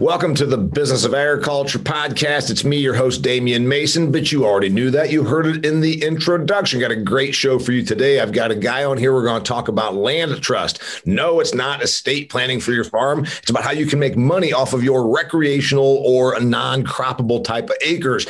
Welcome to the Business of Agriculture podcast. It's me, your host, Damian Mason, but you already knew that. You heard it in the introduction. Got a great show for you today. I've got a guy on here. We're going to talk about LandTrust. No, it's not estate planning for your farm. It's about how you can make money off of your recreational or non croppable type of acres.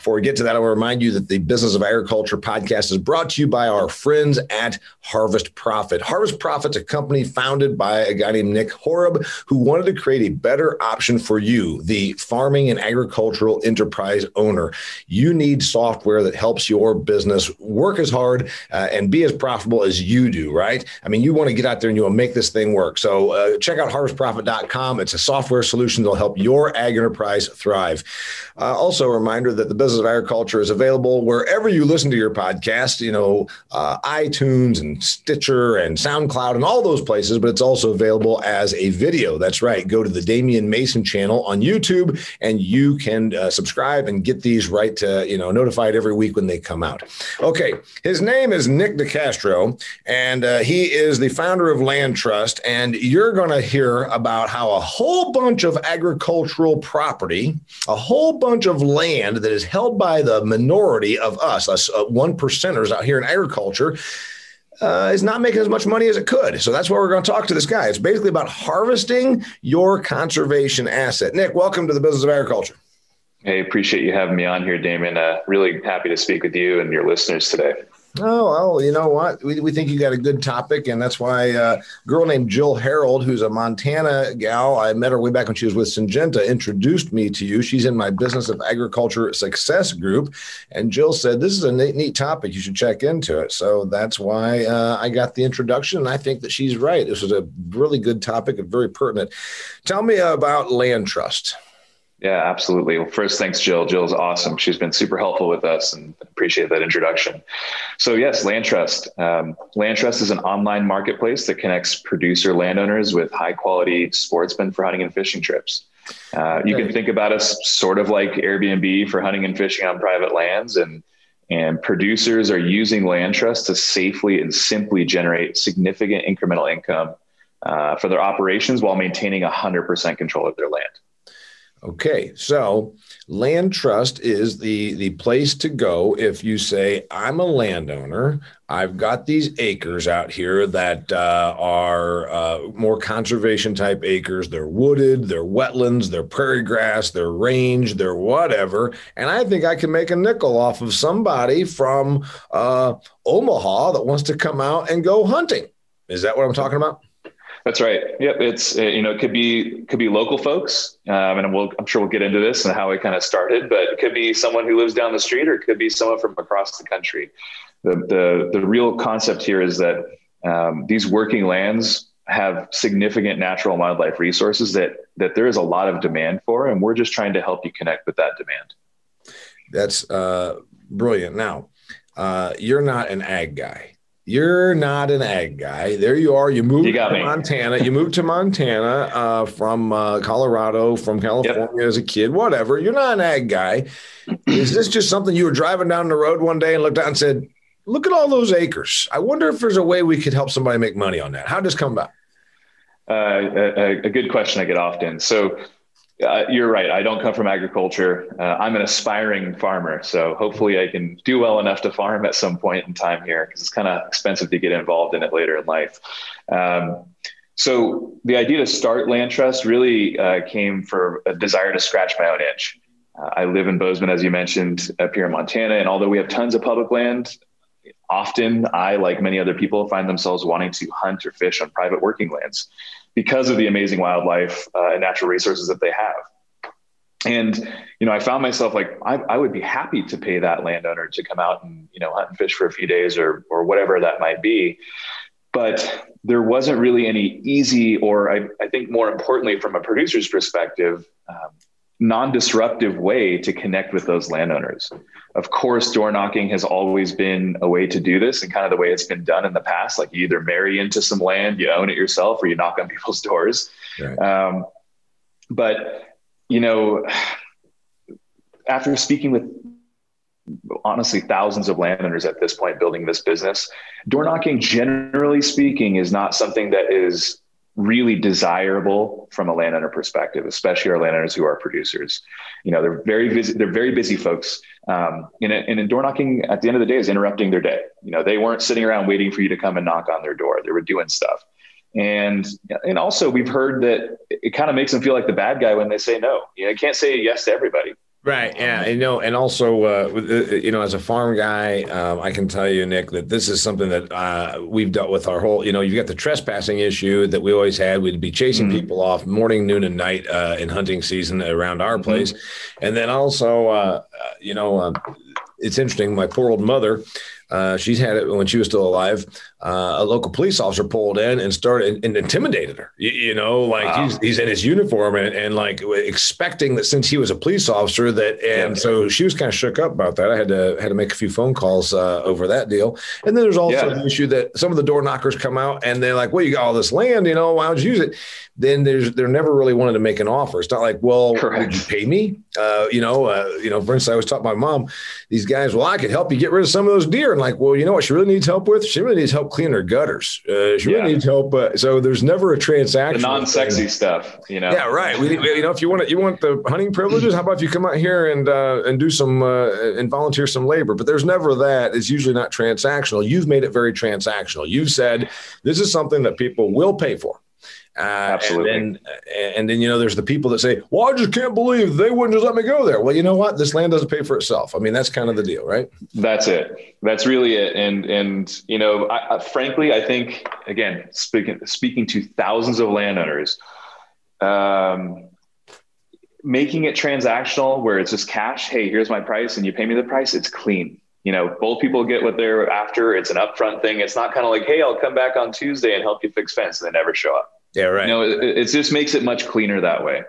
Before we get to that, I will remind you that the Business of Agriculture podcast is brought to you by our friends at Harvest Profit. Harvest Profit's a company founded by a guy named Nick Horob who wanted to create a better option for you, the farming and agricultural enterprise owner. You need software that helps your business work as hard uh, and be as profitable as you do, right? I mean, you want to get out there and you want to make this thing work. So uh, check out harvestprofit.com. It's a software solution that'll help your ag enterprise thrive. Uh, also, a reminder that the business of agriculture is available wherever you listen to your podcast, you know, uh, iTunes and Stitcher and SoundCloud and all those places, but it's also available as a video. That's right. Go to the Damian Mason channel on YouTube and you can uh, subscribe and get these right to, you know, notified every week when they come out. Okay. His name is Nic DeCastro, and uh, he is the founder of LandTrust. And you're going to hear about how a whole bunch of agricultural property, a whole bunch of land that is held by the minority of us, us uh, one percenters out here in agriculture. Uh, is not making as much money as it could. So that's why we're going to talk to this guy. It's basically about harvesting your conservation asset. Nick, welcome to the business of agriculture. Hey, appreciate you having me on here, Damon. Uh, really happy to speak with you and your listeners today. Oh, well, you know what? We, we think you got a good topic. And that's why uh, a girl named Jill Harold, who's a Montana gal, I met her way back when she was with Syngenta, introduced me to you. She's in my Business of Agriculture Success group. And Jill said, This is a neat, neat topic. You should check into it. So that's why uh, I got the introduction. And I think that she's right. This was a really good topic and very pertinent. Tell me about LandTrust. Yeah, absolutely. Well, first, thanks, Jill. Jill's awesome. She's been super helpful with us and appreciate that introduction. So, yes, LandTrust. Um, LandTrust is an online marketplace that connects producer landowners with high quality sportsmen for hunting and fishing trips. Uh, you can think about us sort of like Airbnb for hunting and fishing on private lands, and and producers are using LandTrust to safely and simply generate significant incremental income uh, for their operations while maintaining 100% control of their land. Okay, so LandTrust is the the place to go if you say I'm a landowner. I've got these acres out here that uh, are uh, more conservation type acres. They're wooded, they're wetlands, they're prairie grass, they're range, they're whatever. And I think I can make a nickel off of somebody from uh, Omaha that wants to come out and go hunting. Is that what I'm talking about? That's right. Yep. It's uh, you know it could be could be local folks, um, and we'll, I'm sure we'll get into this and how it kind of started. But it could be someone who lives down the street, or it could be someone from across the country. The the the real concept here is that um, these working lands have significant natural and wildlife resources that that there is a lot of demand for, and we're just trying to help you connect with that demand. That's uh, brilliant. Now, uh, you're not an ag guy you're not an ag guy. There you are. You moved you to me. Montana. You moved to Montana uh, from uh, Colorado, from California yep. as a kid, whatever. You're not an ag guy. Is this just something you were driving down the road one day and looked out and said, look at all those acres. I wonder if there's a way we could help somebody make money on that. How does this come about? Uh, a, a, good question I get often. So uh, you're right. I don't come from agriculture. Uh, I'm an aspiring farmer, so hopefully I can do well enough to farm at some point in time here because it's kind of expensive to get involved in it later in life. Um, so the idea to start LandTrust really uh, came for a desire to scratch my own itch. Uh, I live in Bozeman, as you mentioned, up here in Montana, and although we have tons of public land, often I, like many other people, find themselves wanting to hunt or fish on private working lands because of the amazing wildlife uh, and natural resources that they have. And you know, I found myself like I, I, would be happy to pay that landowner to come out and you know hunt and fish for a few days or or whatever that might be. But there wasn't really any easy, or I, I think more importantly, from a producer's perspective, um, non-disruptive way to connect with those landowners. Of course, door knocking has always been a way to do this and kind of the way it's been done in the past. Like you either marry into some land, you own it yourself, or you knock on people's doors. Right. Um, but you know, after speaking with honestly thousands of landowners at this point building this business, door knocking, generally speaking, is not something that is really desirable from a landowner perspective, especially our landowners who are producers. You know, they're very busy. They're very busy folks. Um, and, and door knocking, at the end of the day, is interrupting their day. You know, they weren't sitting around waiting for you to come and knock on their door. They were doing stuff. And and also, we've heard that it kind of makes them feel like the bad guy when they say no. You know, you can't say yes to everybody. Right. Yeah. You know, and also, uh, uh, you know, as a farm guy, um, I can tell you, Nick, that this is something that uh, we've dealt with our whole. You know, you've got the trespassing issue that we always had. We'd be chasing mm-hmm. people off morning, noon, and night uh, in hunting season around our mm-hmm. place, and then also, uh, uh, you know, it's interesting. My poor old mother. She's had it when she was still alive uh, a local police officer pulled in and started and intimidated her. You, you know, like wow. he's, he's in his uniform and, and like expecting that since he was a police officer that, and yeah. so she was kind of shook up about that. I had to had to make a few phone calls uh, over that deal. And then there's also yeah. the issue that some of the door knockers come out and they're like, "Well, you got all this land, you know, why don't you use it?" Then there's they're never really wanted to make an offer. It's not like, "Well, Correct. would you pay me?" Uh, you know, uh, you know. For instance, I was talking to my mom. These guys, well, I could help you get rid of some of those deer. And like, well, you know what? She really needs help with. She really needs help cleaning her gutters. Uh, she yeah. really needs help. Uh, so there's never a transaction. The non-sexy thing. stuff, you know. Yeah, right. We, you know, if you want to, you want the hunting privileges. How about if you come out here and uh, and do some uh, and volunteer some labor? But there's never that. It's usually not transactional. You've made it very transactional. You've said this is something that people will pay for. Uh, Absolutely. And then, and then, you know, there's the people that say, well, I just can't believe they wouldn't just let me go there. Well, you know what? This land doesn't pay for itself. I mean, that's kind of the deal, right? That's it. That's really it. And, and, you know, I, I, frankly, I think, again, speaking, speaking to thousands of landowners, um, making it transactional where it's just cash. Hey, here's my price and you pay me the price. It's clean. You know, both people get what they're after. It's an upfront thing. It's not kind of like, Hey, I'll come back on Tuesday and help you fix fence. And they never show up. Yeah, right. You know, it, it just makes it much cleaner that way.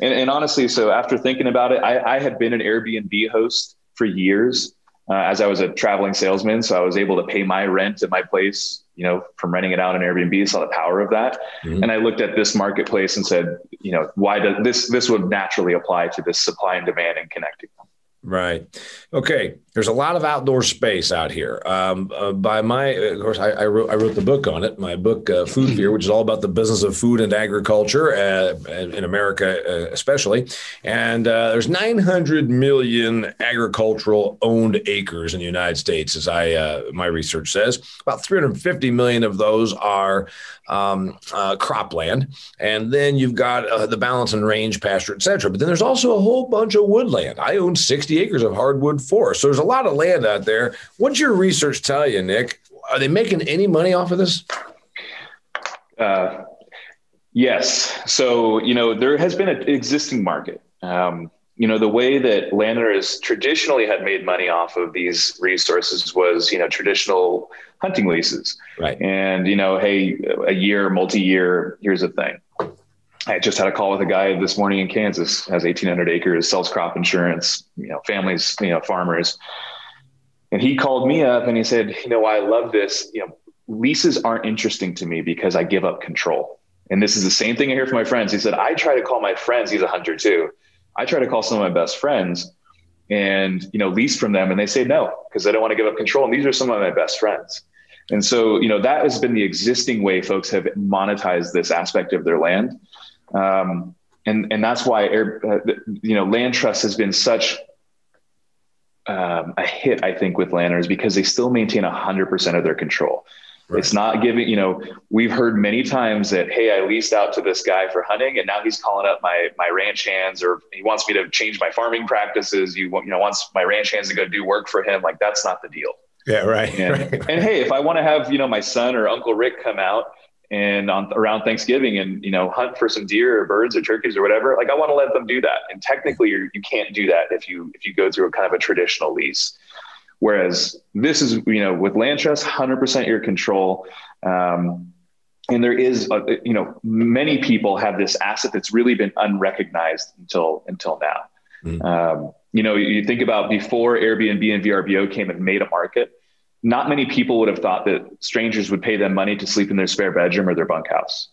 And, and honestly, so after thinking about it, I, I had been an Airbnb host for years uh, as I was a traveling salesman. So I was able to pay my rent at my place, you know, from renting it out on Airbnb. Saw the power of that. Mm-hmm. And I looked at this marketplace and said, you know, why does this, this would naturally apply to this supply and demand and connecting them. Right. Okay. There's a lot of outdoor space out here. Um, uh, by my, of course, I, I, wrote I wrote the book on it. My book, uh, Food Fear, which is all about the business of food and agriculture uh, in America, uh, especially. And uh, there's 900 million agricultural owned acres in the United States, as I uh, my research says. About 350 million of those are um, cropland, and then you've got the balance and range pasture, et cetera. But then there's also a whole bunch of woodland. I own 60 acres of hardwood forest. So there's a lot of land out there. What's your research tell you, Nick? Are they making any money off of this? Uh, yes. So, you know, there has been an existing market. Um, you know, the way that landowners traditionally had made money off of these resources was, you know, traditional hunting leases. Right. And, you know, hey, a year, multi year, here's the thing. I just had a call with a guy this morning in Kansas, has 1800 acres, sells crop insurance, you know, families, you know, farmers. And he called me up and he said, you know, I love this. You know, leases aren't interesting to me because I give up control. And this is the same thing I hear from my friends. He said, I try to call my friends. He's a hunter too. I try to call some of my best friends and, you know, lease from them. And they say no, because they don't want to give up control. And these are some of my best friends. And so, you know, that has been the existing way folks have monetized this aspect of their land. Um, and, and that's why, air, uh, you know, LandTrust has been such um, a hit, I think, with landowners because they still maintain 100% of their control. Right. It's not giving, you know, we've heard many times that, hey, I leased out to this guy for hunting and now he's calling up my my ranch hands or he wants me to change my farming practices. You, you know, wants my ranch hands to go do work for him. Like that's not the deal. Yeah, right. And, right. and hey, if I want to have, you know, my son or Uncle Rick come out and on around Thanksgiving and you know hunt for some deer or birds or turkeys or whatever, like I want to let them do that. And technically, you're, you can't do that if you if you go through a kind of a traditional lease. Whereas this is you know with LandTrust, hundred percent your control. Um, and there is, a, you know, many people have this asset that's really been unrecognized until until now. Mm. Um, you know, you think about before Airbnb and VRBO came and made a market. Not many people would have thought that strangers would pay them money to sleep in their spare bedroom or their bunkhouse.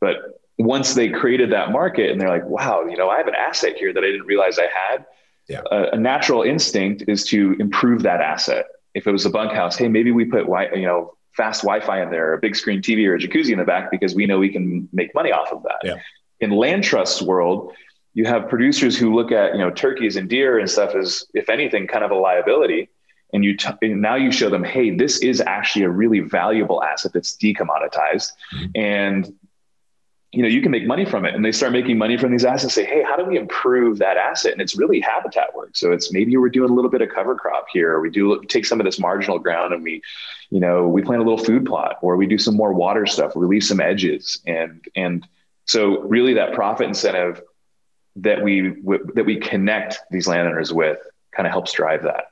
But once they created that market and they're like, wow, you know, I have an asset here that I didn't realize I had. Yeah. A, a natural instinct is to improve that asset. If it was a bunkhouse, hey, maybe we put, you know, fast Wi-Fi in there, a big screen TV or a jacuzzi in the back because we know we can make money off of that. Yeah. In LandTrust world, you have producers who look at you know turkeys and deer and stuff as if anything kind of a liability and you t- and now you show them hey this is actually a really valuable asset that's decommoditized. Mm-hmm. and you know you can make money from it. And they start making money from these assets say hey how do we improve that asset? And it's really habitat work. So it's maybe we're doing a little bit of cover crop here. Or we do take some of this marginal ground and we you know we plant a little food plot or we do some more water stuff we leave some edges. And and so really that profit incentive that we w- that we connect these landowners with kind of helps drive that.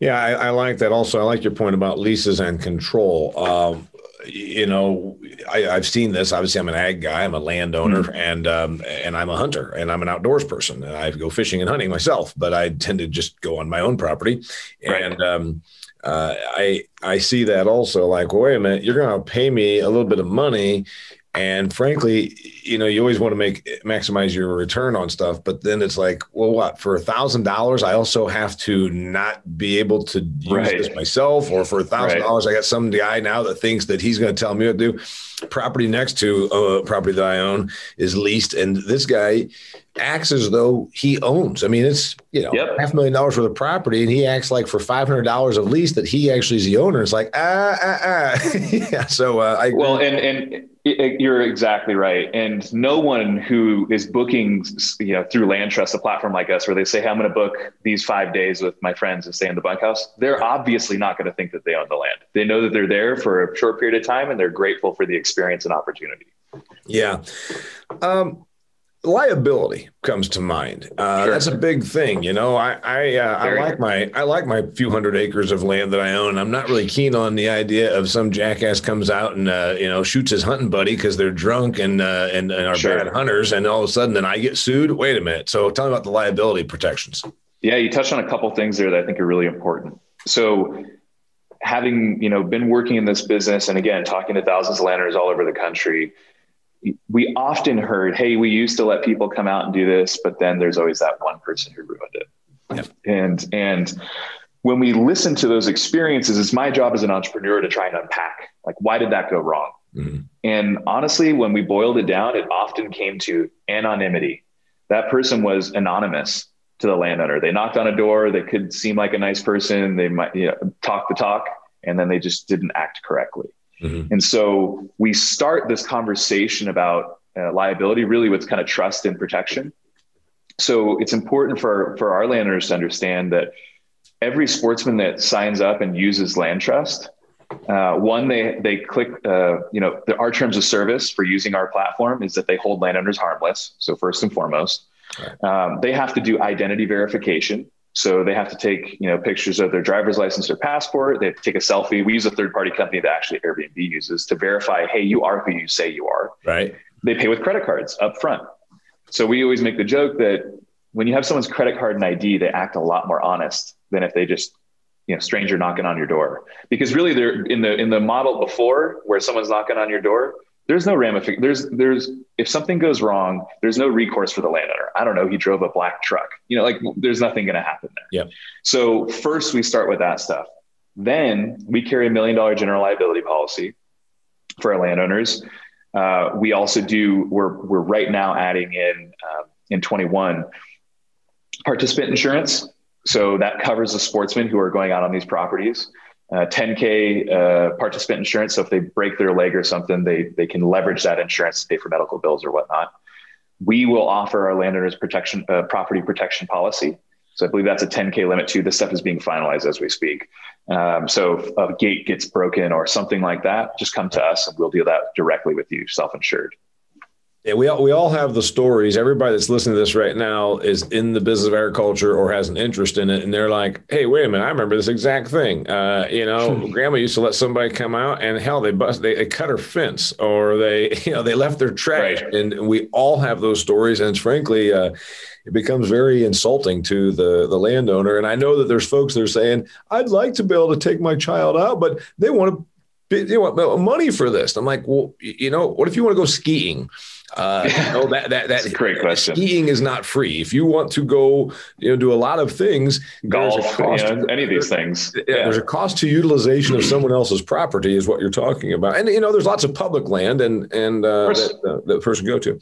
Yeah, I, I, like that. Also, I like your point about leases and control. Um, you know, I, have seen this. Obviously, I'm an ag guy. I'm a landowner, mm-hmm. and um, and I'm a hunter, and I'm an outdoors person. And I go fishing and hunting myself, but I tend to just go on my own property. Right. And um, uh, I I see that also. Like, well, wait a minute, you're going to pay me a little bit of money, and frankly, you know, you always want to make maximize your return on stuff, but then it's like, well, what for a thousand dollars, I also have to not be able to use right. this myself, or for a thousand dollars, I got some guy now that thinks that he's going to tell me what to do. Property next to a property that I own is leased, and this guy acts as though he owns. I mean, it's you know yep. half a million dollars worth of property, and he acts like for five hundred dollars of lease that he actually is the owner. It's like ah ah ah. yeah. So uh, I well, and and you're exactly right. And no one who is booking, you know, through LandTrust, a platform like us, where they say, "Hey, I'm going to book these five days with my friends and stay in the bunkhouse," they're obviously not going to think that they own the land. They know that they're there for a short period of time, and they're grateful for the experience and opportunity. Yeah. Um, liability comes to mind. Uh, sure. That's a big thing, you know. I I, uh, I like my I like my few hundred acres of land that I own. I'm not really keen on the idea of some jackass comes out and uh, you know shoots his hunting buddy because they're drunk and uh, and, and are sure. bad hunters, and all of a sudden then I get sued. Wait a minute. So tell me about the liability protections. Yeah, you touched on a couple things there that I think are really important. So having you know been working in this business and again talking to thousands of landowners all over the country we often heard, hey, we used to let people come out and do this, but then there's always that one person who ruined it. Yep. And and when we listen to those experiences, it's my job as an entrepreneur to try and unpack like why did that go wrong? Mm-hmm. And honestly, when we boiled it down, it often came to anonymity. That person was anonymous to the landowner. They knocked on a door, they could seem like a nice person, they might you know, talk the talk, and then they just didn't act correctly. Mm-hmm. And so we start this conversation about uh, liability really with kind of trust and protection. So it's important for, for our landowners to understand that every sportsman that signs up and uses LandTrust, uh, one, they, they click, uh, you know, the, our terms of service for using our platform is that they hold landowners harmless. So first and foremost, right. um, they have to do identity verification. So they have to take, you know, pictures of their driver's license or passport. They have to take a selfie. We use a third party company that actually Airbnb uses to verify, hey, you are who you say you are. Right. They pay with credit cards up front. So we always make the joke that when you have someone's credit card and ID, they act a lot more honest than if they just, you know, stranger knocking on your door. Because really they're in the in the model before where someone's knocking on your door, there's no ramification. There's there's if something goes wrong, there's no recourse for the landowner. I don't know. He drove a black truck. You know, like there's nothing going to happen there. Yeah. So first we start with that stuff. Then we carry a million dollar general liability policy for our landowners. Uh, we also do. We're we're right now adding in um, in 21 participant insurance. So that covers the sportsmen who are going out on these properties uh, 10k uh, participant insurance. So if they break their leg or something, they they can leverage that insurance to pay for medical bills or whatnot. We will offer our landowners protection uh, property protection policy. So I believe that's a 10k limit too. This stuff is being finalized as we speak. Um, so if a gate gets broken or something like that, just come to us and we'll deal that directly with you, self insured. Yeah, we all, we all have the stories. Everybody that's listening to this right now is in the business of agriculture or has an interest in it, and they're like, "Hey, wait a minute! I remember this exact thing. Uh, you know, Grandma used to let somebody come out, and hell, they bust, they, they cut her fence, or they, you know, they left their trash, right. and we all have those stories. And it's frankly, uh, it becomes very insulting to the the landowner. And I know that there's folks that are saying, "I'd like to be able to take my child out, but they want to." You want money for this? I'm like, well, you know, what if you want to go skiing? Uh, you know, that that that's a great question. Skiing is not free. If you want to go, you know, do a lot of things, golf, you know, any of these things. Yeah, there's a cost to utilization of someone else's property, is what you're talking about. And you know, there's lots of public land, and and uh, that, uh, that person go to.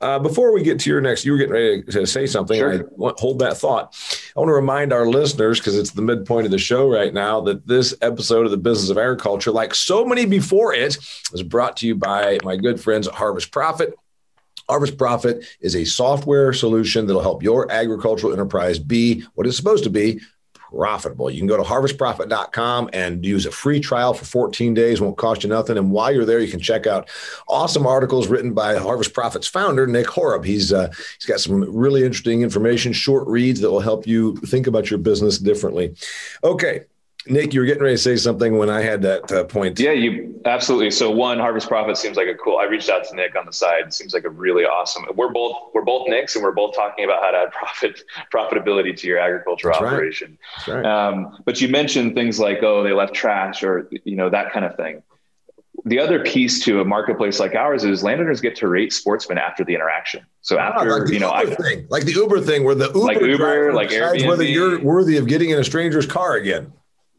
Uh, before we get to your next, you were getting ready to say something. Sure. I want, hold that thought. I want to remind our listeners, because it's the midpoint of the show right now, that this episode of the Business of Agriculture, like so many before it, is brought to you by my good friends at Harvest Profit. Harvest Profit is a software solution that'll help your agricultural enterprise be what it's supposed to be profitable. You can go to harvestprofit.com and use a free trial for 14 days, won't cost you nothing. And while you're there, you can check out awesome articles written by Harvest Profit's founder, Nick Horob. He's uh, he's got some really interesting information, short reads that will help you think about your business differently. Okay, Nick, you were getting ready to say something when I had that uh, point. Yeah, you absolutely. So one, Harvest Profit seems like a cool. I reached out to Nick on the side. Seems like a really awesome. We're both we're both Nicks, and we're both talking about how to add profit profitability to your agriculture That's operation. Right. Right. Um, but you mentioned things like oh they left trash or you know that kind of thing. The other piece to a marketplace like ours is landowners get to rate sportsmen after the interaction. So ah, after like you know, I, thing, like the Uber thing, where the Uber, like Uber, like Airbnb, whether you're worthy of getting in a stranger's car again.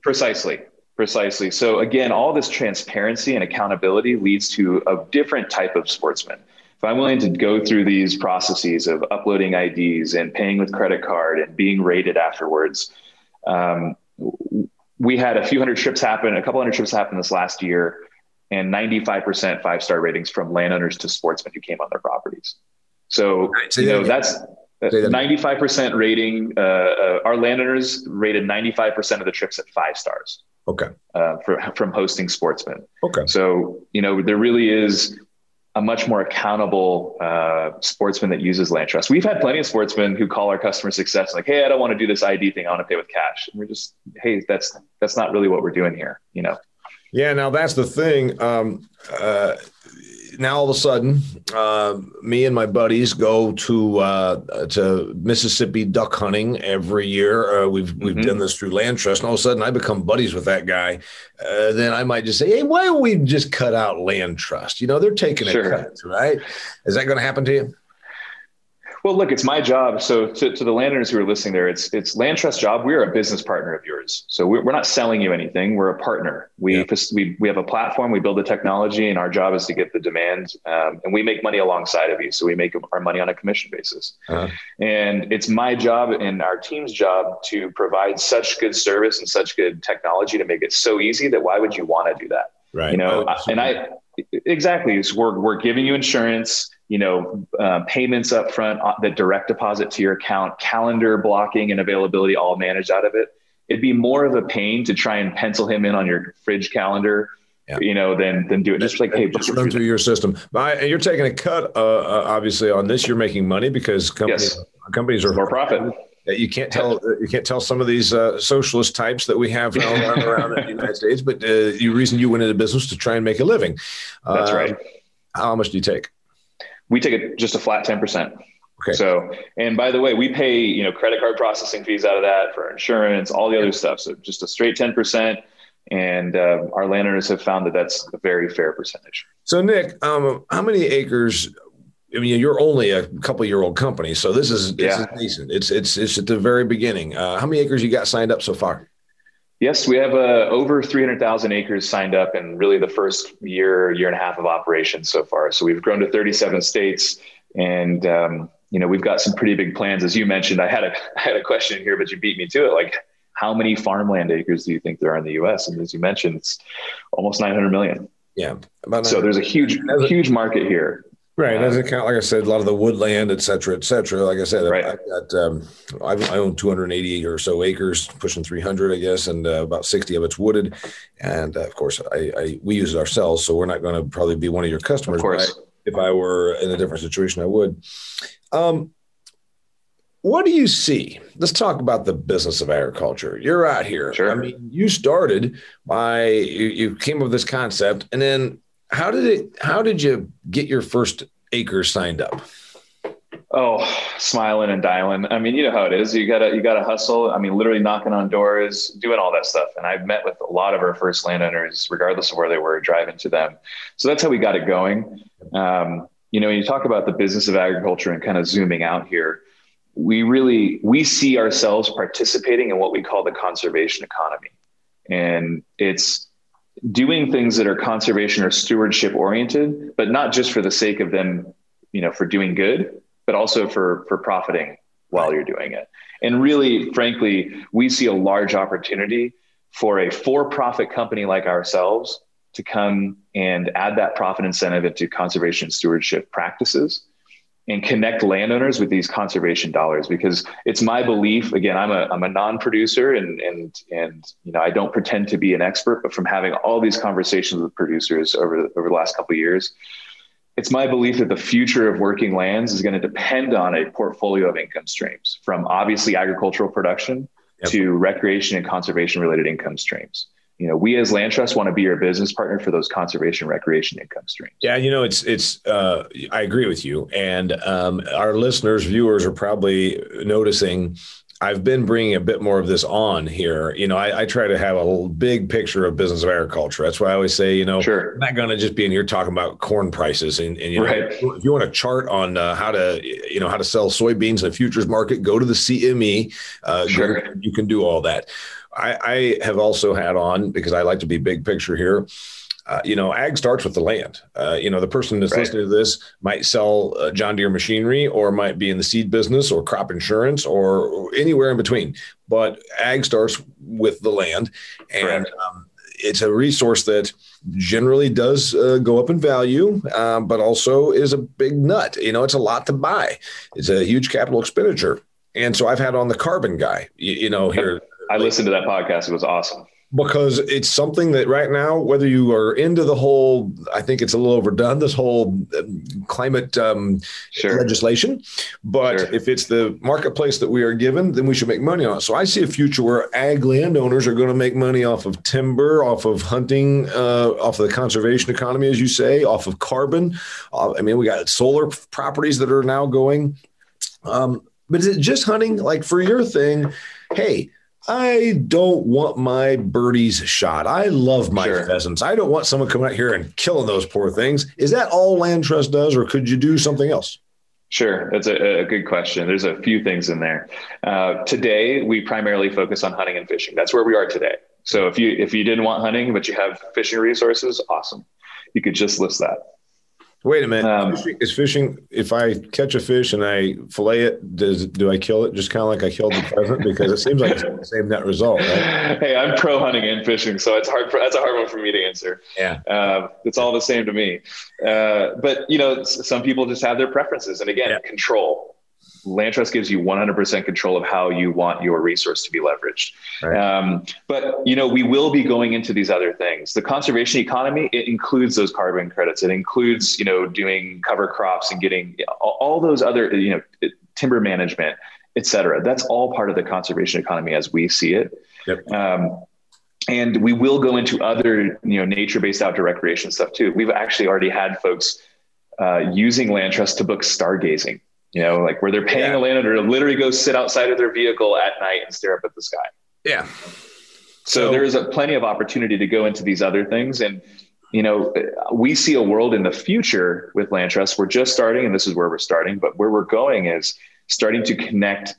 Precisely. Precisely. So again, all this transparency and accountability leads to a different type of sportsman. If I'm willing to go through these processes of uploading IDs and paying with credit card and being rated afterwards, um, we had a few hundred trips happen, a couple hundred trips happen this last year, and 95% five star ratings from landowners to sportsmen who came on their properties. So, right, you know, that's 95% rating. Uh, uh, our landowners rated 95% of the trips at five stars. Okay. Uh, for, from hosting sportsmen. Okay. So, you know, there really is a much more accountable uh, sportsman that uses LandTrust. We've had plenty of sportsmen who call our customer success like, "Hey, I don't want to do this ID thing. I want to pay with cash." And we're just, "Hey, that's that's not really what we're doing here," you know. Yeah, now that's the thing. Um, uh, now all of a sudden, uh, me and my buddies go to uh, to Mississippi duck hunting every year. Uh, we've we've mm-hmm. done this through LandTrust, and all of a sudden I become buddies with that guy. Uh, then I might just say, "Hey, why don't we just cut out LandTrust? You know, they're taking sure. a cut, right? Is that going to happen to you?" Well, look, it's my job. So to, to the landowners who are listening there, it's it's LandTrust job. We're a business partner of yours. So we're, we're not selling you anything. We're a partner. We, yeah. we, we have a platform, we build the technology and our job is to get the demand um, and we make money alongside of you. So we make our money on a commission basis. Uh-huh. And it's my job and our team's job to provide such good service and such good technology to make it so easy that why would you want to do that? Right. You know, oh, and I, exactly. So we're, we're giving you insurance you know, uh, payments up front, uh, the direct deposit to your account, calendar blocking and availability all managed out of it. It'd be more of a pain to try and pencil him in on your fridge calendar, yeah. you know, than than do it. Just like hey, just run through your system. And you're taking a cut, uh, uh, obviously, on this. You're making money because companies yes. companies are more profit. You can't tell you can't tell some of these uh, socialist types that we have around, around in the United States, but uh, the reason you went into business to try and make a living. That's right. Um, how much do you take? We take just a flat 10%. Okay. So, and by the way, we pay, you know, credit card processing fees out of that for insurance, all the other stuff. So just a straight 10%. And uh, our landowners have found that that's a very fair percentage. So Nick, um, how many acres I mean, you're only a couple year old company, so this is this yeah. is decent. It's it's it's at the very beginning. Uh, how many acres you got signed up so far? Yes, we have uh, over 300,000 acres signed up in really the first year, year and a half of operations so far. So we've grown to 37 states, and um, you know we've got some pretty big plans. As you mentioned, I had a I had a question here, but you beat me to it. Like, how many farmland acres do you think there are in the U.S.? And as you mentioned, it's almost 900 million. Yeah. so there's a huge, huge market here. Right. Doesn't count, like I said, a lot of the woodland, et cetera, et cetera. Like I said, right. I've got, um, I've, i own 280 or so acres, pushing 300, I guess, and uh, about 60 of it's wooded. And uh, of course, I, I, we use it ourselves, so we're not going to probably be one of your customers. Of course. if I were in a different situation, I would. Um, what do you see? Let's talk about the business of agriculture. You're out here. Sure. I mean, you started by you, you came up with this concept, and then how did it? How did you get your first acre signed up? Oh, smiling and dialing. I mean, you know how it is. You gotta you gotta hustle. I mean, literally knocking on doors, doing all that stuff. And I've met with a lot of our first landowners, regardless of where they were, driving to them. So that's how we got it going. Um, you know, when you talk about the business of agriculture and kind of zooming out here, we really we see ourselves participating in what we call the conservation economy and it's doing things that are conservation or stewardship oriented but not just for the sake of them you know for doing good but also for for profiting while you're doing it. And really frankly we see a large opportunity for a for-profit company like ourselves to come and add that profit incentive into conservation stewardship practices and connect landowners with these conservation dollars because it's my belief again i'm a, I'm a non-producer and and and you know i don't pretend to be an expert but from having all these conversations with producers over over the last couple of years it's my belief that the future of working lands is going to depend on a portfolio of income streams from obviously agricultural production yep. to recreation and conservation related income streams you know, we as LandTrust want to be your business partner for those conservation recreation income streams. Yeah, you know, it's it's. Uh, I agree with you, and um, our listeners, viewers are probably noticing. I've been bringing a bit more of this on here. You know, I, I try to have a big picture of business of agriculture. That's why I always say, you know, sure. I'm not going to just be in here talking about corn prices. And, and you know, right. if you want a chart on uh, how to, you know, how to sell soybeans in the futures market, go to the CME. Uh, sure. You can do all that. I, I have also had on because I like to be big picture here. Uh, you know, ag starts with the land. Uh, you know, the person that's right. listening to this might sell uh, John Deere machinery or might be in the seed business or crop insurance or anywhere in between. But ag starts with the land. And um, it's a resource that generally does uh, go up in value, uh, but also is a big nut. You know, it's a lot to buy, it's a huge capital expenditure. And so I've had on the carbon guy, you, you know, here I listened to that podcast. It was awesome because it's something that right now, whether you are into the whole, I think it's a little overdone, this whole um, climate um, sure. legislation. But sure. if it's the marketplace that we are given, then we should make money on it. So I see a future where ag landowners are going to make money off of timber, off of hunting, uh, off of the conservation economy, as you say, off of carbon. Uh, I mean, we got solar properties that are now going. Um, but is it just hunting? Like for your thing, hey, I don't want my birdies shot. I love my sure. pheasants. I don't want someone coming out here and killing those poor things. Is that all LandTrust does, or could you do something else? Sure, that's a, a good question. There's a few things in there. Uh, today, we primarily focus on hunting and fishing. That's where we are today. So if you if you didn't want hunting but you have fishing resources, awesome. You could just list that. Wait a minute. Um, is fishing? If I catch a fish and I fillet it, does do I kill it just kind of like I killed the pheasant? Because it seems like it's the same net result. Right? Hey, I'm pro hunting and fishing, so it's hard. For, that's a hard one for me to answer. Yeah, uh, it's all the same to me. Uh, but you know, some people just have their preferences, and again, yeah. control. LandTrust gives you 100% control of how you want your resource to be leveraged. Right. Um, but you know, we will be going into these other things. The conservation economy it includes those carbon credits. It includes you know doing cover crops and getting all, those other you know timber management, et cetera. That's all part of the conservation economy as we see it. Yep. Um, and we will go into other you know nature-based outdoor recreation stuff too. We've actually already had folks uh, using LandTrust to book stargazing you know, like where they're paying yeah. a landowner to literally go sit outside of their vehicle at night and stare up at the sky. Yeah. So, so there is a plenty of opportunity to go into these other things. And, you know, we see a world in the future with LandTrust. We're just starting, and this is where we're starting, but where we're going is starting to connect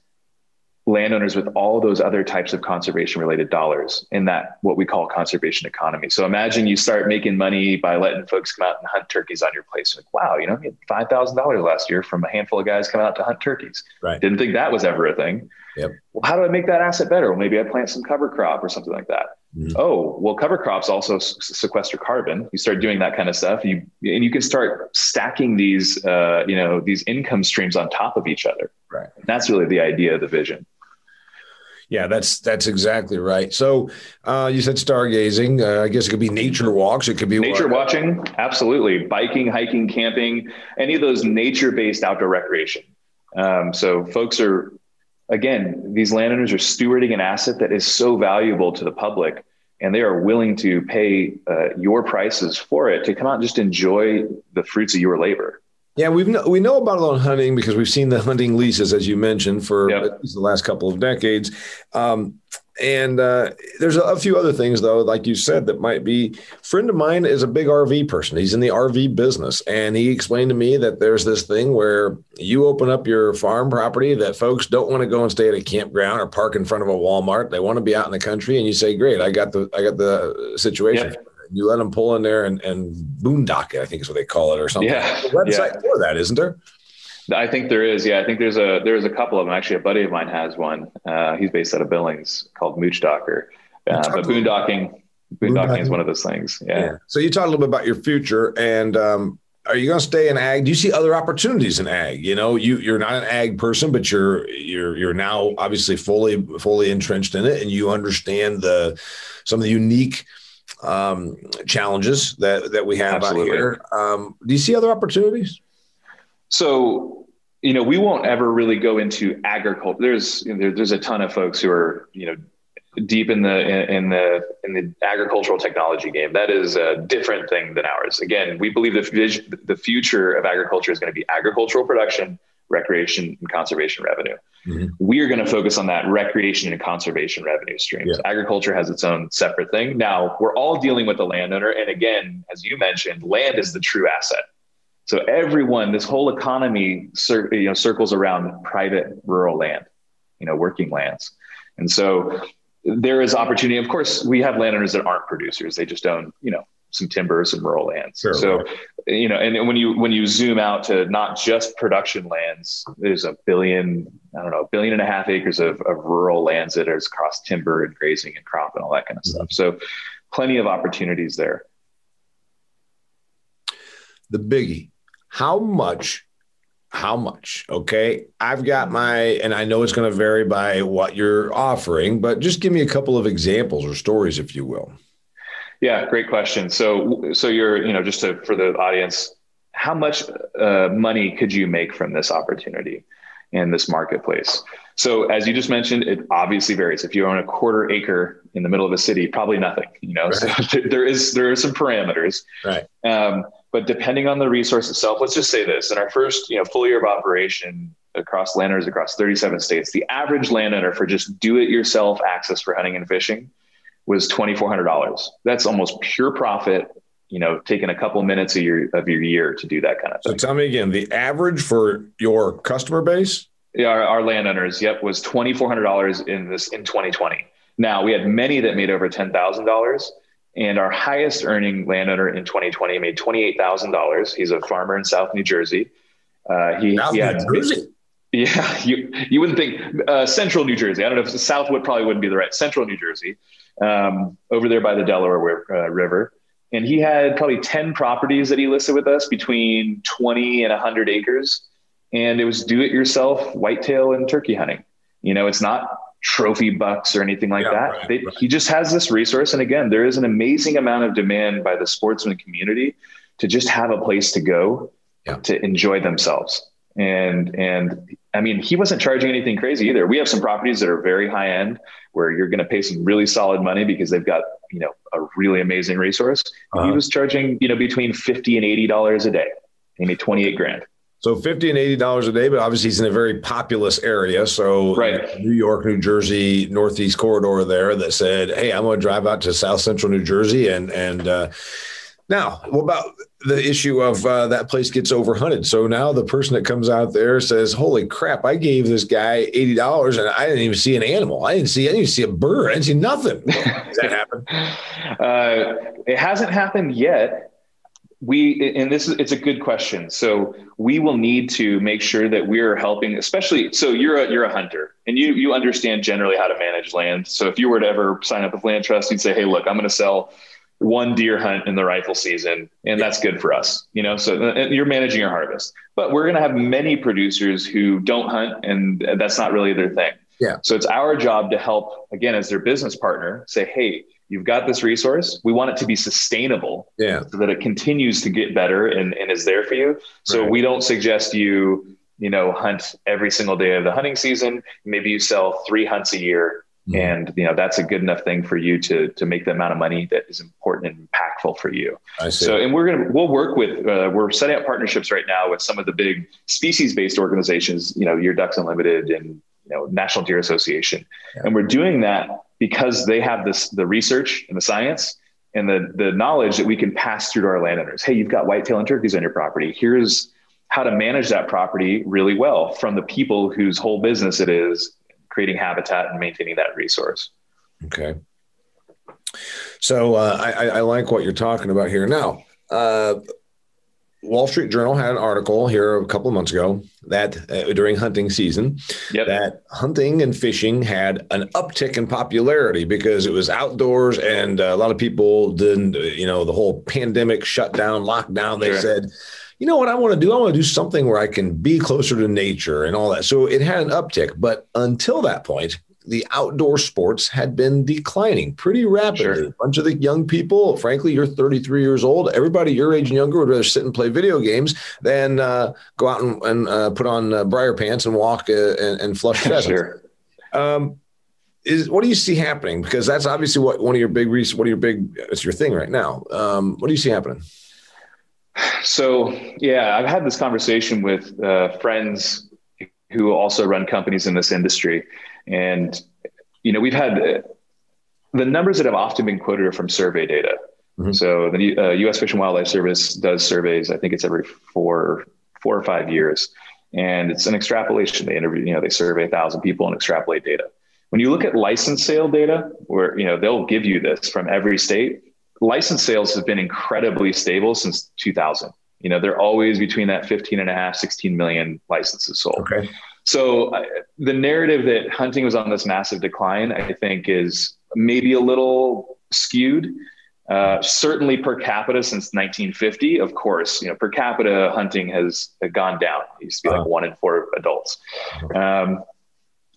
landowners with all those other types of conservation related dollars in that what we call conservation economy. So imagine you start making money by letting folks come out and hunt turkeys on your place. Like, wow, you know, I made five thousand dollars last year from a handful of guys coming out to hunt turkeys. Right. Didn't think that was ever a thing. Yep. Well, how do I make that asset better? Well, maybe I plant some cover crop or something like that. Mm-hmm. Oh, well, cover crops also sequester carbon. You start doing that kind of stuff. You and you can start stacking these, uh, you know, these income streams on top of each other. Right. And that's really the idea of the vision. Yeah, that's that's exactly right. So uh, you said stargazing. Uh, I guess it could be nature walks. It could be nature what? watching. Absolutely, biking, hiking, camping, any of those nature-based outdoor recreation. Um, so folks are again, these landowners are stewarding an asset that is so valuable to the public, and they are willing to pay uh, your prices for it to come out and just enjoy the fruits of your labor. Yeah, we've we know about it on hunting because we've seen the hunting leases, as you mentioned, for yep. at least the last couple of decades. Um, and uh, there's a, a, few other things, though, like you said, that might be. friend of mine is a big RV person. He's in the RV business, and he explained to me that there's this thing where you open up your farm property that folks don't want to go and stay at a campground or park in front of a Walmart. They want to be out in the country, and you say, "Great, I got the I got the situation." Yep you let them pull in there and, and boondock it, I think is what they call it or something. Yeah. website yeah. for that, isn't there? I think there is. Yeah, I think there's a there's a couple of them. Actually, a buddy of mine has one. Uh, he's based out of Billings called Mooch Docker. Uh, but boondocking, boondocking is one of those things. Yeah. yeah. So you talked a little bit about your future, and um, are you going to stay in ag? Do you see other opportunities in ag? You know, you you're not an ag person, but you're you're you're now obviously fully fully entrenched in it, and you understand the some of the unique um, challenges that that we have Absolutely. out here. Um, do you see other opportunities? So, you know, we won't ever really go into agriculture. There's you know, there's a ton of folks who are you know deep in the in the in the agricultural technology game. That is a different thing than ours. Again, we believe the the future of agriculture is going to be agricultural production recreation and conservation revenue. Mm-hmm. We are going to focus on that recreation and conservation revenue streams. Yeah. Agriculture has its own separate thing. Now, we're all dealing with the landowner. And again, as you mentioned, land is the true asset. So everyone, this whole economy cir- you know, circles around private rural land, you know, working lands. And so there is opportunity. Of course, we have landowners that aren't producers. They just own, you know, some timber, some rural lands. Sure, so, right. you know, and when you when you zoom out to not just production lands, there's a billion, I don't know, a billion and a half acres of, of rural lands that is across timber and grazing and crop and all that kind of mm-hmm. stuff. So, plenty of opportunities there. The biggie, how much? How much? Okay. I've got my, and I know it's going to vary by what you're offering, but just give me a couple of examples or stories, if you will. Yeah, great question. So, so you're, you know, just to, for the audience, how much uh, money could you make from this opportunity in this marketplace? So, as you just mentioned, it obviously varies. If you own a quarter acre in the middle of a city, probably nothing. You know, right. so there is there are some parameters. Right. Um, but depending on the resource itself, let's just say this: in our first, you know, full year of operation across landowners across 37 states, the average landowner for just do-it-yourself access for hunting and fishing was $2,400. That's almost pure profit, you know, taking a couple minutes of your, of your year to do that kind of thing. So tell me again, the average for your customer base? Yeah, our, our landowners, yep, was $2,400 in this in 2020. Now we had many that made over $10,000 and our highest earning landowner in 2020 made $28,000. He's a farmer in South New Jersey. Uh, he, South he had, New Jersey. Yeah, you you wouldn't think uh, Central New Jersey. I don't know if Southwood probably wouldn't be the right Central New Jersey um, over there by the Delaware uh, River. And he had probably 10 properties that he listed with us between 20 and 100 acres. And it was do it yourself whitetail and turkey hunting. You know, it's not trophy bucks or anything like yeah, that. Right, they, right. He just has this resource. And again, there is an amazing amount of demand by the sportsman community to just have a place to go yeah. to enjoy themselves. And, and I mean, he wasn't charging anything crazy either. We have some properties that are very high end where you're going to pay some really solid money because they've got, you know, a really amazing resource. Uh-huh. He was charging, you know, between 50 and $80 a day. He made 28 grand. So 50 and $80 a day, but obviously he's in a very populous area. So right. New York, New Jersey, Northeast corridor there that said, Hey, I'm going to drive out to South central New Jersey and, and, uh, now, what about the issue of uh, that place gets overhunted? So now the person that comes out there says, "Holy crap! I gave this guy eighty dollars, and I didn't even see an animal. I didn't see. I didn't see a bird. I didn't see nothing." Does that happen? Uh, it hasn't happened yet. We and this is it's a good question. So we will need to make sure that we're helping, especially. So you're a you're a hunter, and you you understand generally how to manage land. So if you were to ever sign up with LandTrust, you'd say, "Hey, look, I'm going to sell." One deer hunt in the rifle season, and that's good for us. You know, so uh, you're managing your harvest. But we're going to have many producers who don't hunt, and that's not really their thing. Yeah. So it's our job to help, again, as their business partner, say, hey, you've got this resource. We want it to be sustainable yeah. so that it continues to get better and, and is there for you. So right. we don't suggest you, you know, hunt every single day of the hunting season. Maybe you sell three hunts a year Mm-hmm. And you know that's a good enough thing for you to to make the amount of money that is important and impactful for you. I see. So, and we're gonna we'll work with uh, we're setting up partnerships right now with some of the big species based organizations. You know, Your Ducks Unlimited and you know National Deer Association, yeah. and we're doing that because they have this the research and the science and the the knowledge that we can pass through to our landowners. Hey, you've got whitetail and turkeys on your property. Here's how to manage that property really well from the people whose whole business it is creating habitat and maintaining that resource. Okay. So uh, I, I, like what you're talking about here. Now, uh, Wall Street Journal had an article here a couple of months ago that uh, during hunting season, yep. that hunting and fishing had an uptick in popularity because it was outdoors and uh, a lot of people didn't, you know, the whole pandemic shutdown, lockdown. They sure. said, you know what I want to do? I want to do something where I can be closer to nature and all that. So it had an uptick. But until that point, the outdoor sports had been declining pretty rapidly. Sure. A bunch of the young people, frankly, you're 33 years old. Everybody your age and younger would rather sit and play video games than uh, go out and, and uh, put on uh, briar pants and walk uh, and, and, flush pheasants. sure. Um, is what do you see happening? Because that's obviously what one of your big reasons. What are your big? It's your thing right now. Um, what do you see happening? So, yeah, I've had this conversation with uh, friends who also run companies in this industry. And, you know, we've had uh, the numbers that have often been quoted are from survey data. Mm-hmm. So the uh, U.S. Fish and Wildlife Service does surveys. I think it's every four, four or five years, and it's an extrapolation. They interview, you know, they survey a thousand people and extrapolate data. When you look at license sale data, where you know they'll give you this from every state, license sales have been incredibly stable since 2000. You know, they're always between that 15 and a half, 16 million licenses sold. Okay. So uh, the narrative that hunting was on this massive decline, I think, is maybe a little skewed. Uh, certainly per capita since 1950, of course, you know, per capita hunting has gone down. It used to be like uh-huh. one in four adults. Um,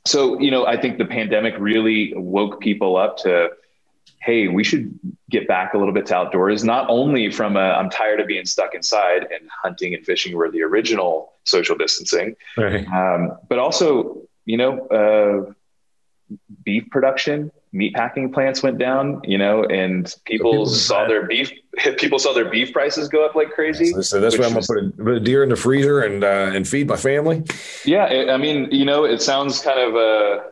so, you know, I think the pandemic really woke people up to hey, we should get back a little bit to outdoors, not only from a, I'm tired of being stuck inside and hunting and fishing were the original social distancing, right. um, but also, you know, uh, beef production, meat packing plants went down, you know, and people, people saw their beef, people saw their beef prices go up like crazy. So, so that's why I'm gonna put a, put a, deer in the freezer and, uh, and feed my family. Yeah. It, I mean, you know, it sounds kind of, uh,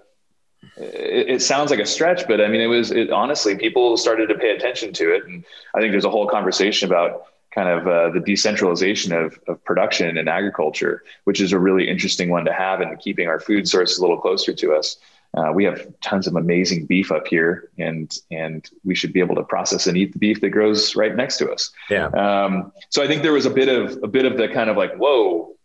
it, it, sounds like a stretch, but I mean, it was it, honestly people started to pay attention to it, and I think there's a whole conversation about kind of uh, the decentralization of, of production and agriculture, which is a really interesting one to have, and keeping our food sources a little closer to us. Uh, we have tons of amazing beef up here, and and we should be able to process and eat the beef that grows right next to us. Yeah. Um, so I think there was a bit of a bit of the kind of like, whoa,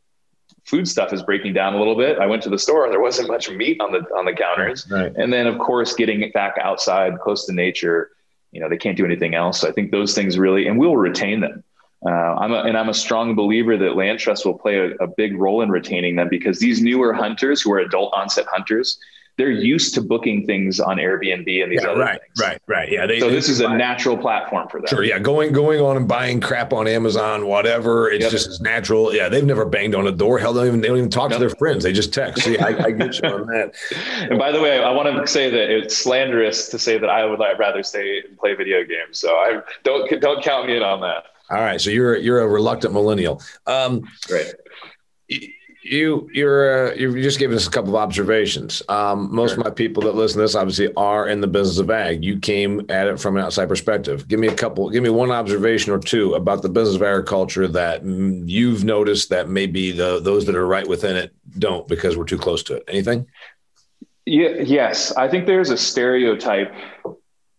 food stuff is breaking down a little bit. I went to the store and there wasn't much meat on the on the counters. Right. And then of course getting it back outside close to nature, you know, they can't do anything else. So I think those things really and we'll retain them. Uh, I'm a, and I'm a strong believer that LandTrust will play a, a big role in retaining them because these newer hunters who are adult onset hunters, they're used to booking things on Airbnb and these yeah, other right, things. Right, right, Yeah. They, so this is a natural platform for them. Sure. Yeah. Going going on and buying crap on Amazon, whatever. It's yep. just as natural. Yeah. They've never banged on a door. Hell, they don't even they don't even talk to their friends. They just text. See, I, I get you on that. and by the way, I want to say that it's slanderous to say that I would rather stay and play video games. So I don't don't count me in on that. All right. So you're you're a reluctant millennial. Um, Great you you're uh, you've just given us a couple of observations. Um, most sure. of my people that listen to this obviously are in the business of ag. You came at it from an outside perspective. Give me a couple. Give me one observation or two about the business of agriculture that you've noticed that maybe the those that are right within it don't because we're too close to it. Anything? Yeah. Yes, I think there's a stereotype,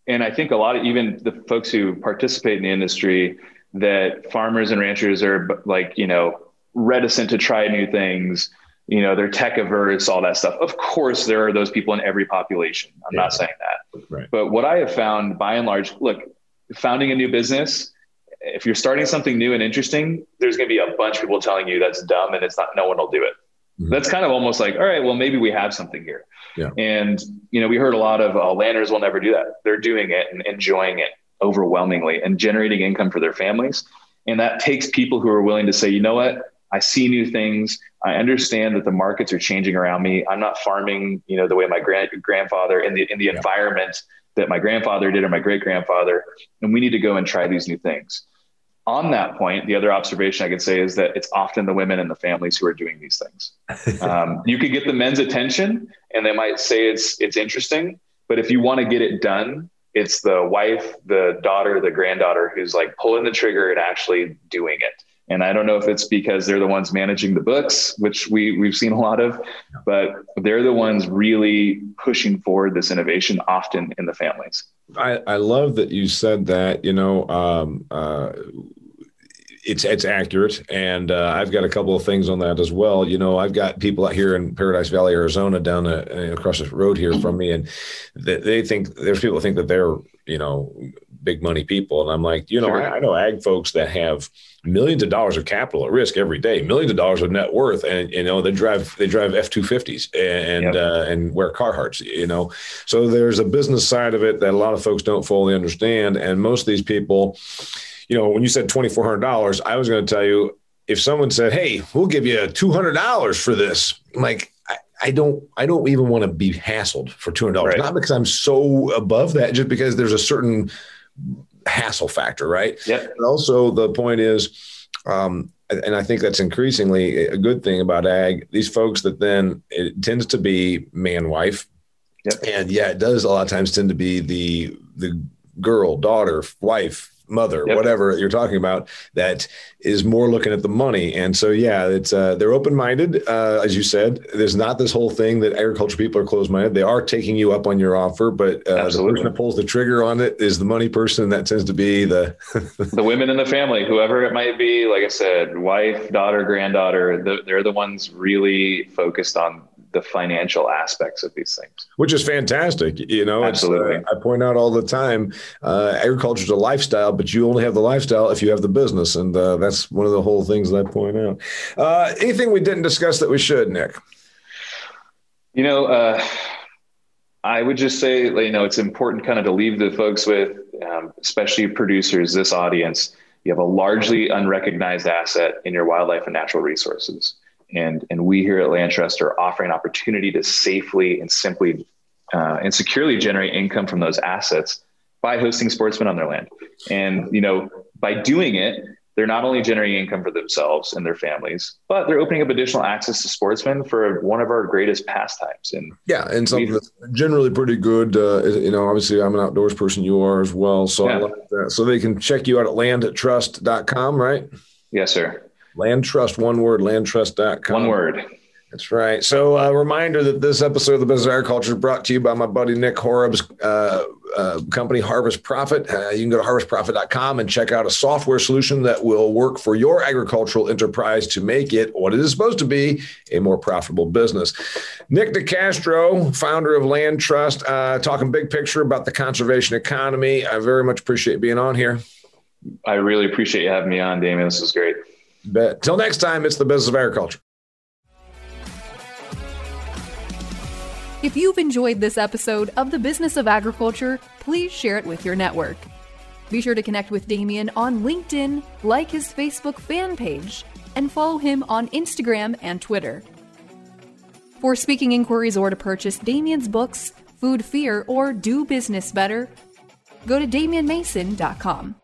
and I think a lot of even the folks who participate in the industry that farmers and ranchers are like you know reticent to try new things you know they're tech averse all that stuff of course there are those people in every population i'm yeah. not saying that right. but what i have found by and large look founding a new business if you're starting something new and interesting there's going to be a bunch of people telling you that's dumb and it's not no one will do it Mm-hmm. That's kind of almost like, all right, well, maybe we have something here. Yeah. And, you know, we heard a lot of oh, landers will never do that. They're doing it and enjoying it overwhelmingly and generating income for their families. And that takes people who are willing to say, you know what, I see new things. I understand that the markets are changing around me. I'm not farming, you know, the way my grand grandfather in the in the yeah. environment that my grandfather did or my great grandfather. And we need to go and try these new things on that point, the other observation I could say is that it's often the women and the families who are doing these things. Um, you could get the men's attention, and they might say it's it's interesting, but if you want to get it done, it's the wife, the daughter, the granddaughter who's like pulling the trigger and actually doing it. And I don't know if it's because they're the ones managing the books, which we we've seen a lot of, but they're the ones really pushing forward this innovation often in the families. I, I love that you said that. You know, um, uh, it's it's accurate, and uh, I've got a couple of things on that as well. You know, I've got people out here in Paradise Valley, Arizona, down uh, across the road here from me, and they, they think there's people think that they're you know big money people, and I'm like, you know, sure. I, I, know ag folks that have millions of dollars of capital at risk every day, millions of dollars of net worth, and you know they drive they drive F two fifties and yep. uh, and wear Carhartts, you know. So there's a business side of it that a lot of folks don't fully understand, and most of these people you know, when you said twenty four hundred dollars, I was going to tell you if someone said, "Hey, we'll give you two hundred dollars for this," I'm like. I, I don't. I don't even want to be hassled for two hundred dollars. Right. Not because I'm so above that, just because there's a certain hassle factor, right? Yeah. And also, the point is, um, and I think that's increasingly a good thing about ag. These folks that then it tends to be man wife, yep. and yeah, it does a lot of times tend to be the the girl, daughter, wife, mother, yep. whatever you're talking about, that is more looking at the money. And so, yeah, it's uh, they're open minded, uh, as you said. There's not this whole thing that agriculture people are closed minded. They are taking you up on your offer, but uh, the person that pulls the trigger on it is the money person. That tends to be the the women in the family, whoever it might be. Like I said, wife, daughter, granddaughter. The, they're the ones really focused on the financial aspects of these things, which is fantastic. You know, absolutely. Uh, I point out all the time, uh, agriculture is a lifestyle, but you only have the lifestyle if you have the business, and uh, that's one of the whole things that I point out. Uh, anything we didn't discuss that we should, Nic? You know, uh, I would just say, you know, it's important kind of to leave the folks with, um, especially producers, this audience. You have a largely unrecognized asset in your wildlife and natural resources and and we here at LandTrust are offering an opportunity to safely and simply uh, and securely generate income from those assets by hosting sportsmen on their land. And you know, by doing it, they're not only generating income for themselves and their families, but they're opening up additional access to sportsmen for one of our greatest pastimes. And yeah, and something that's generally pretty good. Uh, you know, obviously, I'm an outdoors person. You are as well, so yeah. I like that. So they can check you out at landtrust.com, right? Yes, sir. LandTrust, one word, landtrust.com. One word. That's right. So, a uh, reminder that this episode of the Business of Agriculture is brought to you by my buddy Nick Horob's uh, uh, company, Harvest Profit. Uh, you can go to harvestprofit.com and check out a software solution that will work for your agricultural enterprise to make it what it is supposed to be a more profitable business. Nic DeCastro, founder of LandTrust, uh, talking big picture about the conservation economy. I very much appreciate being on here. I really appreciate you having me on, Damien. This is great. Bet. Till next time, it's the business of agriculture. If you've enjoyed this episode of The Business of Agriculture, please share it with your network. Be sure to connect with Damien on LinkedIn, like his Facebook fan page, and follow him on Instagram and Twitter. For speaking inquiries or to purchase Damien's books, Food Fear, or Do Business Better, go to damienmason.com.